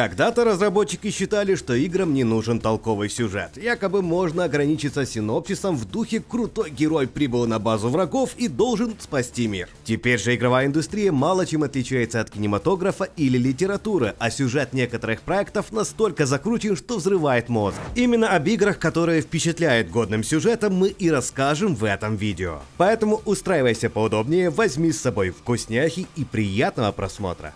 Когда-то разработчики считали, что играм не нужен толковый сюжет. Якобы можно ограничиться синопсисом в духе «крутой герой прибыл на базу врагов и должен спасти мир». Теперь же игровая индустрия мало чем отличается от кинематографа или литературы, а сюжет некоторых проектов настолько закручен, что взрывает мозг. Именно об играх, которые впечатляют годным сюжетом, мы и расскажем в этом видео. Поэтому устраивайся поудобнее, возьми с собой вкусняхи и приятного просмотра.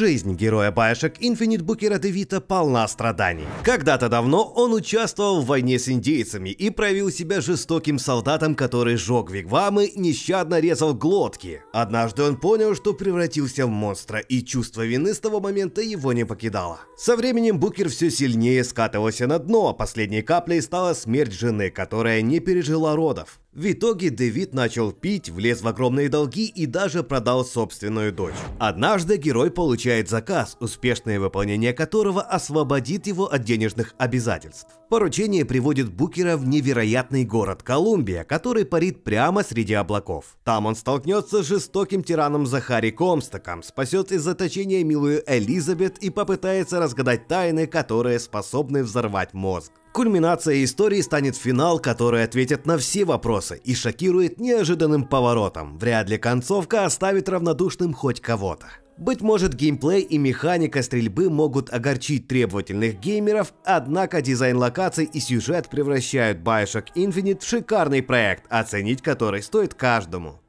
Жизнь героя Bioshock Infinite Букера Девита полна страданий. Когда-то давно он участвовал в войне с индейцами и проявил себя жестоким солдатом, который жег вигвамы, нещадно резал глотки. Однажды он понял, что превратился в монстра, и чувство вины с того момента его не покидало. Со временем Букер все сильнее скатывался на дно, а последней каплей стала смерть жены, которая не пережила родов. В итоге Дэвид начал пить, влез в огромные долги и даже продал собственную дочь. Однажды герой получает заказ, успешное выполнение которого освободит его от денежных обязательств. Поручение приводит Букера в невероятный город Колумбия, который парит прямо среди облаков. Там он столкнется с жестоким тираном Захари Комстоком, спасет из заточения милую Элизабет и попытается разгадать тайны, которые способны взорвать мозг. Кульминацией истории станет финал, который ответит на все вопросы и шокирует неожиданным поворотом. Вряд ли концовка оставит равнодушным хоть кого-то. Быть может, геймплей и механика стрельбы могут огорчить требовательных геймеров, однако дизайн локаций и сюжет превращают Bioshock Infinite в шикарный проект, оценить который стоит каждому.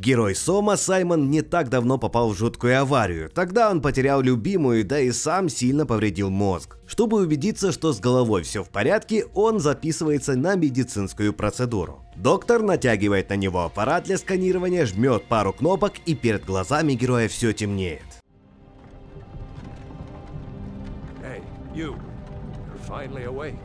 Герой Сома Саймон не так давно попал в жуткую аварию. Тогда он потерял любимую, да и сам сильно повредил мозг. Чтобы убедиться, что с головой все в порядке, он записывается на медицинскую процедуру. Доктор натягивает на него аппарат для сканирования, жмет пару кнопок и перед глазами героя все темнеет. Hey, you. You're finally awake.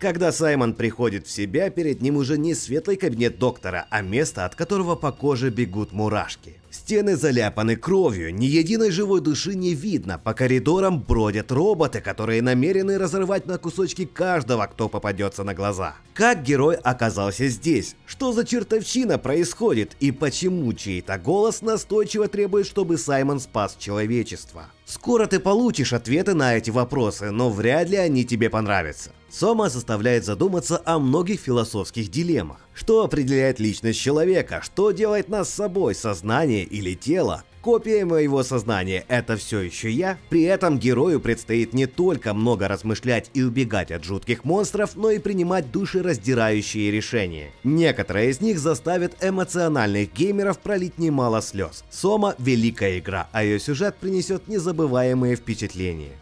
Когда Саймон приходит в себя, перед ним уже не светлый кабинет доктора, а место, от которого по коже бегут мурашки. Стены заляпаны кровью, ни единой живой души не видно, по коридорам бродят роботы, которые намерены разрывать на кусочки каждого, кто попадется на глаза. Как герой оказался здесь? Что за чертовщина происходит? И почему чей-то голос настойчиво требует, чтобы Саймон спас человечество? Скоро ты получишь ответы на эти вопросы, но вряд ли они тебе понравятся. Сома заставляет задуматься о многих философских дилеммах. Что определяет личность человека? Что делает нас собой? Сознание или тело? Копия моего сознания – это все еще я? При этом герою предстоит не только много размышлять и убегать от жутких монстров, но и принимать душераздирающие решения. Некоторые из них заставят эмоциональных геймеров пролить немало слез. Сома – великая игра, а ее сюжет принесет незабываемые впечатления.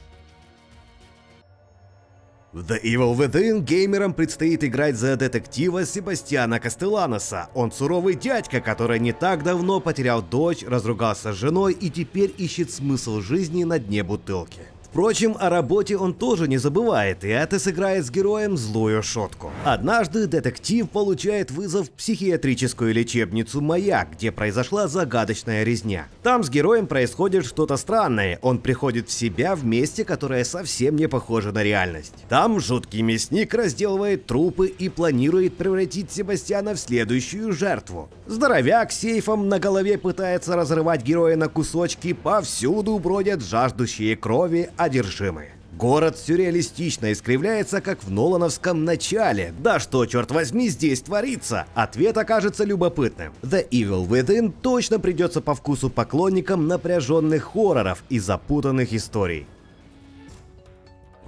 В The Evil Within геймерам предстоит играть за детектива Себастьяна Кастеланоса. Он суровый дядька, который не так давно потерял дочь, разругался с женой и теперь ищет смысл жизни на дне бутылки. Впрочем, о работе он тоже не забывает, и это сыграет с героем злую шутку. Однажды детектив получает вызов в психиатрическую лечебницу «Маяк», где произошла загадочная резня. Там с героем происходит что-то странное, он приходит в себя в месте, которое совсем не похоже на реальность. Там жуткий мясник разделывает трупы и планирует превратить Себастьяна в следующую жертву. Здоровяк с сейфом на голове пытается разрывать героя на кусочки, повсюду бродят жаждущие крови одержимые. Город сюрреалистично искривляется, как в Нолановском начале. Да что, черт возьми, здесь творится? Ответ окажется любопытным. The Evil Within точно придется по вкусу поклонникам напряженных хорроров и запутанных историй.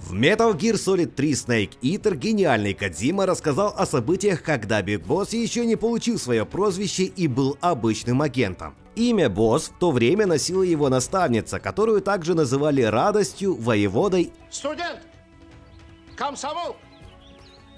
В Metal Gear Solid 3 Snake Eater гениальный Кадзима рассказал о событиях, когда Биг Босс еще не получил свое прозвище и был обычным агентом. Имя Босс в то время носила его наставница, которую также называли радостью, воеводой Студент! Комсомол!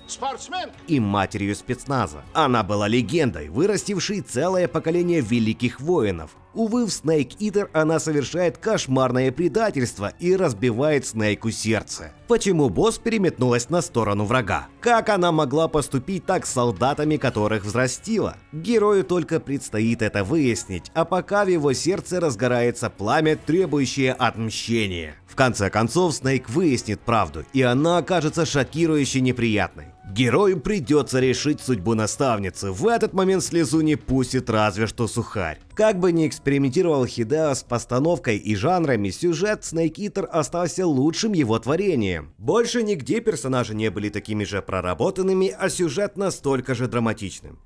Спортсмен! и матерью спецназа. Она была легендой, вырастившей целое поколение великих воинов. Увы, в Snake Eater она совершает кошмарное предательство и разбивает Снейку сердце. Почему босс переметнулась на сторону врага? Как она могла поступить так с солдатами, которых взрастила? Герою только предстоит это выяснить, а пока в его сердце разгорается пламя, требующее отмщения. В конце концов, Снейк выяснит правду, и она окажется шокирующе неприятной. Герою придется решить судьбу наставницы, в этот момент слезу не пустит разве что сухарь. Как бы ни экспериментировал Хидео с постановкой и жанрами, сюжет Snake Eater остался лучшим его творением. Больше нигде персонажи не были такими же проработанными, а сюжет настолько же драматичным.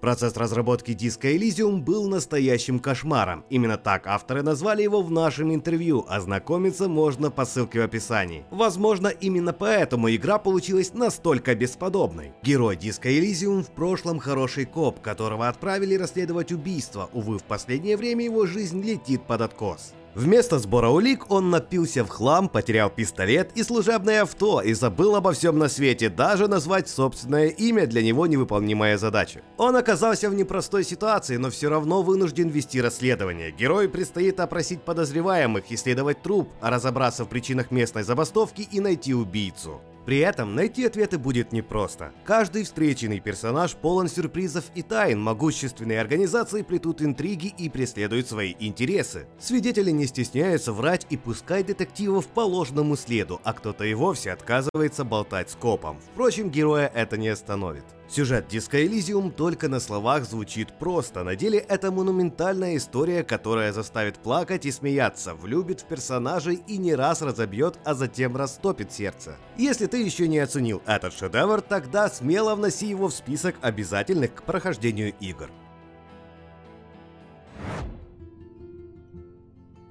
Процесс разработки диска Elysium был настоящим кошмаром. Именно так авторы назвали его в нашем интервью. Ознакомиться можно по ссылке в описании. Возможно, именно поэтому игра получилась настолько бесподобной. Герой диска Elysium в прошлом хороший коп, которого отправили расследовать убийство. Увы, в последнее время его жизнь летит под откос. Вместо сбора улик он напился в хлам, потерял пистолет и служебное авто и забыл обо всем на свете, даже назвать собственное имя для него невыполнимая задача. Он оказался в непростой ситуации, но все равно вынужден вести расследование. Герою предстоит опросить подозреваемых, исследовать труп, разобраться в причинах местной забастовки и найти убийцу. При этом найти ответы будет непросто. Каждый встреченный персонаж полон сюрпризов и тайн, могущественные организации плетут интриги и преследуют свои интересы. Свидетели не стесняются врать и пускать детективов по ложному следу, а кто-то и вовсе отказывается болтать с копом. Впрочем, героя это не остановит. Сюжет Disco Elysium только на словах звучит просто, на деле это монументальная история, которая заставит плакать и смеяться, влюбит в персонажей и не раз разобьет, а затем растопит сердце. Если ты еще не оценил этот шедевр, тогда смело вноси его в список обязательных к прохождению игр.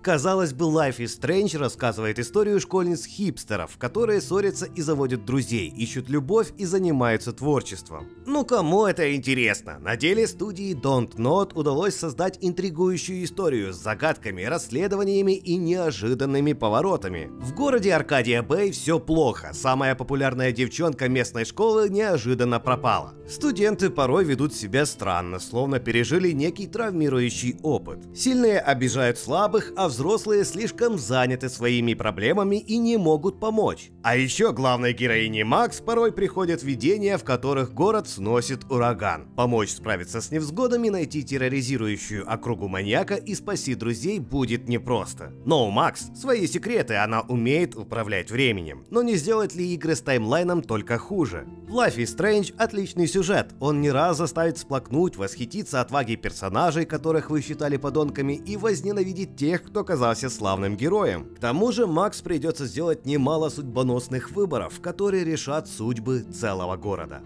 Казалось бы, Life is Strange рассказывает историю школьниц-хипстеров, которые ссорятся и заводят друзей, ищут любовь и занимаются творчеством. Ну кому это интересно? На деле студии Don't Not удалось создать интригующую историю с загадками, расследованиями и неожиданными поворотами. В городе Аркадия Бэй все плохо, самая популярная девчонка местной школы неожиданно пропала. Студенты порой ведут себя странно, словно пережили некий травмирующий опыт. Сильные обижают слабых, а взрослые слишком заняты своими проблемами и не могут помочь. А еще главной героине Макс порой приходят видения, в которых город сносит ураган. Помочь справиться с невзгодами, найти терроризирующую округу маньяка и спасти друзей будет непросто. Но у Макс свои секреты, она умеет управлять временем. Но не сделать ли игры с таймлайном только хуже? В Life is Strange отличный сюжет. Он не раз заставит сплакнуть, восхититься отвагой персонажей, которых вы считали подонками, и возненавидеть тех, кто оказался славным героем. К тому же Макс придется сделать немало судьбоносных выборов, которые решат судьбы целого города.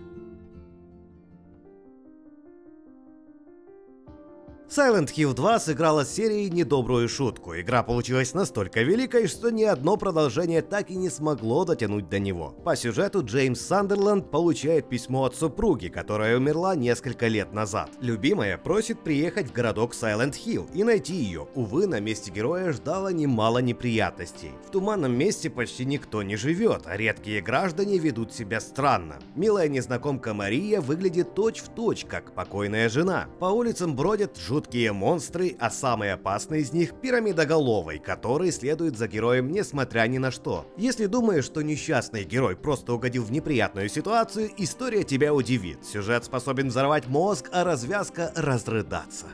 Silent Hill 2 сыграла с серией недобрую шутку. Игра получилась настолько великой, что ни одно продолжение так и не смогло дотянуть до него. По сюжету Джеймс Сандерленд получает письмо от супруги, которая умерла несколько лет назад. Любимая просит приехать в городок Silent Hill и найти ее. Увы, на месте героя ждало немало неприятностей. В туманном месте почти никто не живет, а редкие граждане ведут себя странно. Милая незнакомка Мария выглядит точь-в-точь, точь, как покойная жена. По улицам бродят жуткие жуткие монстры, а самый опасный из них пирамидоголовый, который следует за героем несмотря ни на что. Если думаешь, что несчастный герой просто угодил в неприятную ситуацию, история тебя удивит. Сюжет способен взорвать мозг, а развязка разрыдаться.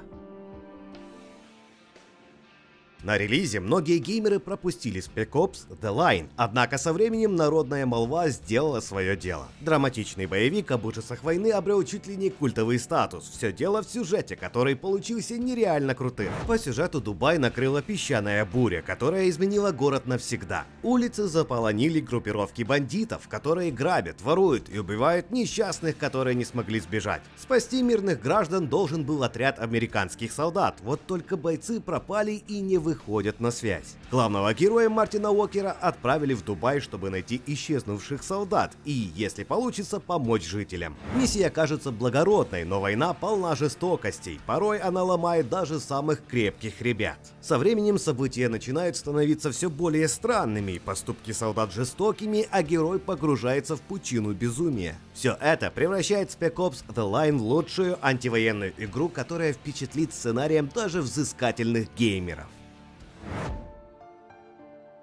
На релизе многие геймеры пропустили Spec Ops The Line, однако со временем народная молва сделала свое дело. Драматичный боевик об ужасах войны обрел чуть ли не культовый статус. Все дело в сюжете, который получился нереально крутым. По сюжету Дубай накрыла песчаная буря, которая изменила город навсегда. Улицы заполонили группировки бандитов, которые грабят, воруют и убивают несчастных, которые не смогли сбежать. Спасти мирных граждан должен был отряд американских солдат, вот только бойцы пропали и не выходят на связь. Главного героя Мартина Уокера отправили в Дубай, чтобы найти исчезнувших солдат и, если получится, помочь жителям. Миссия кажется благородной, но война полна жестокостей, порой она ломает даже самых крепких ребят. Со временем события начинают становиться все более странными, поступки солдат жестокими, а герой погружается в пучину безумия. Все это превращает Spec Ops The Line в лучшую антивоенную игру, которая впечатлит сценарием даже взыскательных геймеров.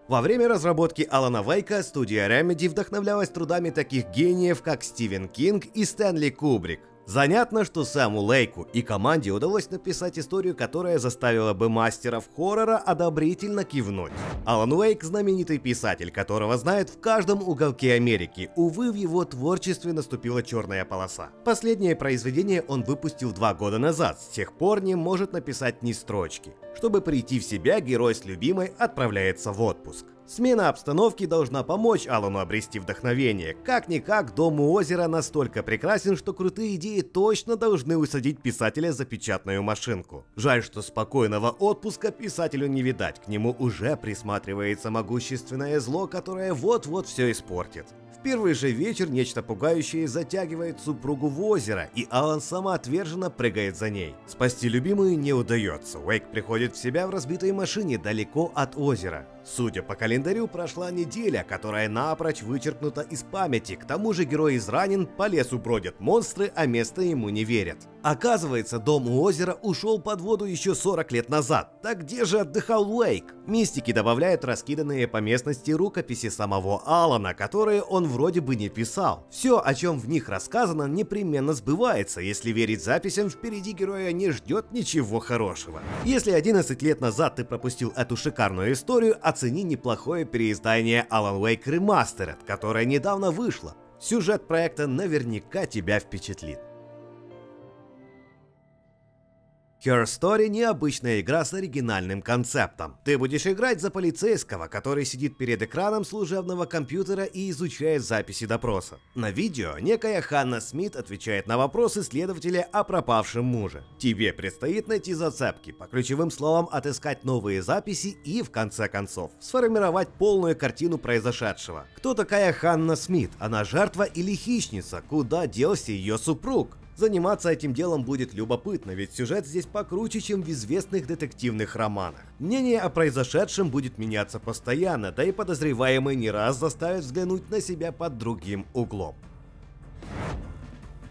Во время разработки Алана Вейка студия Remedy вдохновлялась трудами таких гениев, как Стивен Кинг и Стэнли Кубрик. Занятно, что саму Лейку и команде удалось написать историю, которая заставила бы мастеров хоррора одобрительно кивнуть. Алан Уэйк – знаменитый писатель, которого знают в каждом уголке Америки. Увы, в его творчестве наступила черная полоса. Последнее произведение он выпустил два года назад, с тех пор не может написать ни строчки. Чтобы прийти в себя, герой с любимой отправляется в отпуск. Смена обстановки должна помочь Алану обрести вдохновение. Как-никак, дом у озера настолько прекрасен, что крутые идеи точно должны усадить писателя за печатную машинку. Жаль, что спокойного отпуска писателю не видать, к нему уже присматривается могущественное зло, которое вот-вот все испортит первый же вечер нечто пугающее затягивает супругу в озеро, и Алан самоотверженно прыгает за ней. Спасти любимую не удается. Уэйк приходит в себя в разбитой машине далеко от озера. Судя по календарю, прошла неделя, которая напрочь вычеркнута из памяти. К тому же герой изранен, по лесу бродят монстры, а место ему не верят. Оказывается, дом у озера ушел под воду еще 40 лет назад. Так где же отдыхал Уэйк? Мистики добавляют раскиданные по местности рукописи самого Алана, которые он вроде бы не писал. Все, о чем в них рассказано, непременно сбывается. Если верить записям, впереди героя не ждет ничего хорошего. Если 11 лет назад ты пропустил эту шикарную историю, оцени неплохое переиздание Alan Wake Remastered, которое недавно вышло. Сюжет проекта наверняка тебя впечатлит. Her Story – необычная игра с оригинальным концептом. Ты будешь играть за полицейского, который сидит перед экраном служебного компьютера и изучает записи допроса. На видео некая Ханна Смит отвечает на вопросы следователя о пропавшем муже. Тебе предстоит найти зацепки, по ключевым словам отыскать новые записи и, в конце концов, сформировать полную картину произошедшего. Кто такая Ханна Смит? Она жертва или хищница? Куда делся ее супруг? Заниматься этим делом будет любопытно, ведь сюжет здесь покруче, чем в известных детективных романах. Мнение о произошедшем будет меняться постоянно, да и подозреваемый не раз заставит взглянуть на себя под другим углом.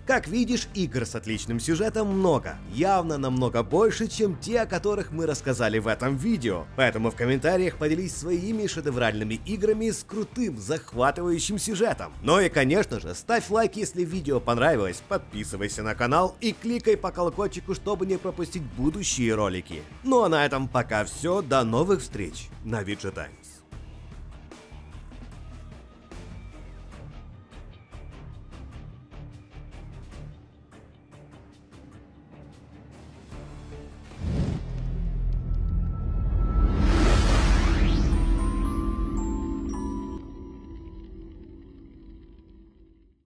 Как видишь, игр с отличным сюжетом много, явно намного больше, чем те, о которых мы рассказали в этом видео. Поэтому в комментариях поделись своими шедевральными играми с крутым, захватывающим сюжетом. Ну и конечно же, ставь лайк, если видео понравилось, подписывайся на канал и кликай по колокольчику, чтобы не пропустить будущие ролики. Ну а на этом пока все, до новых встреч на Виджетайм.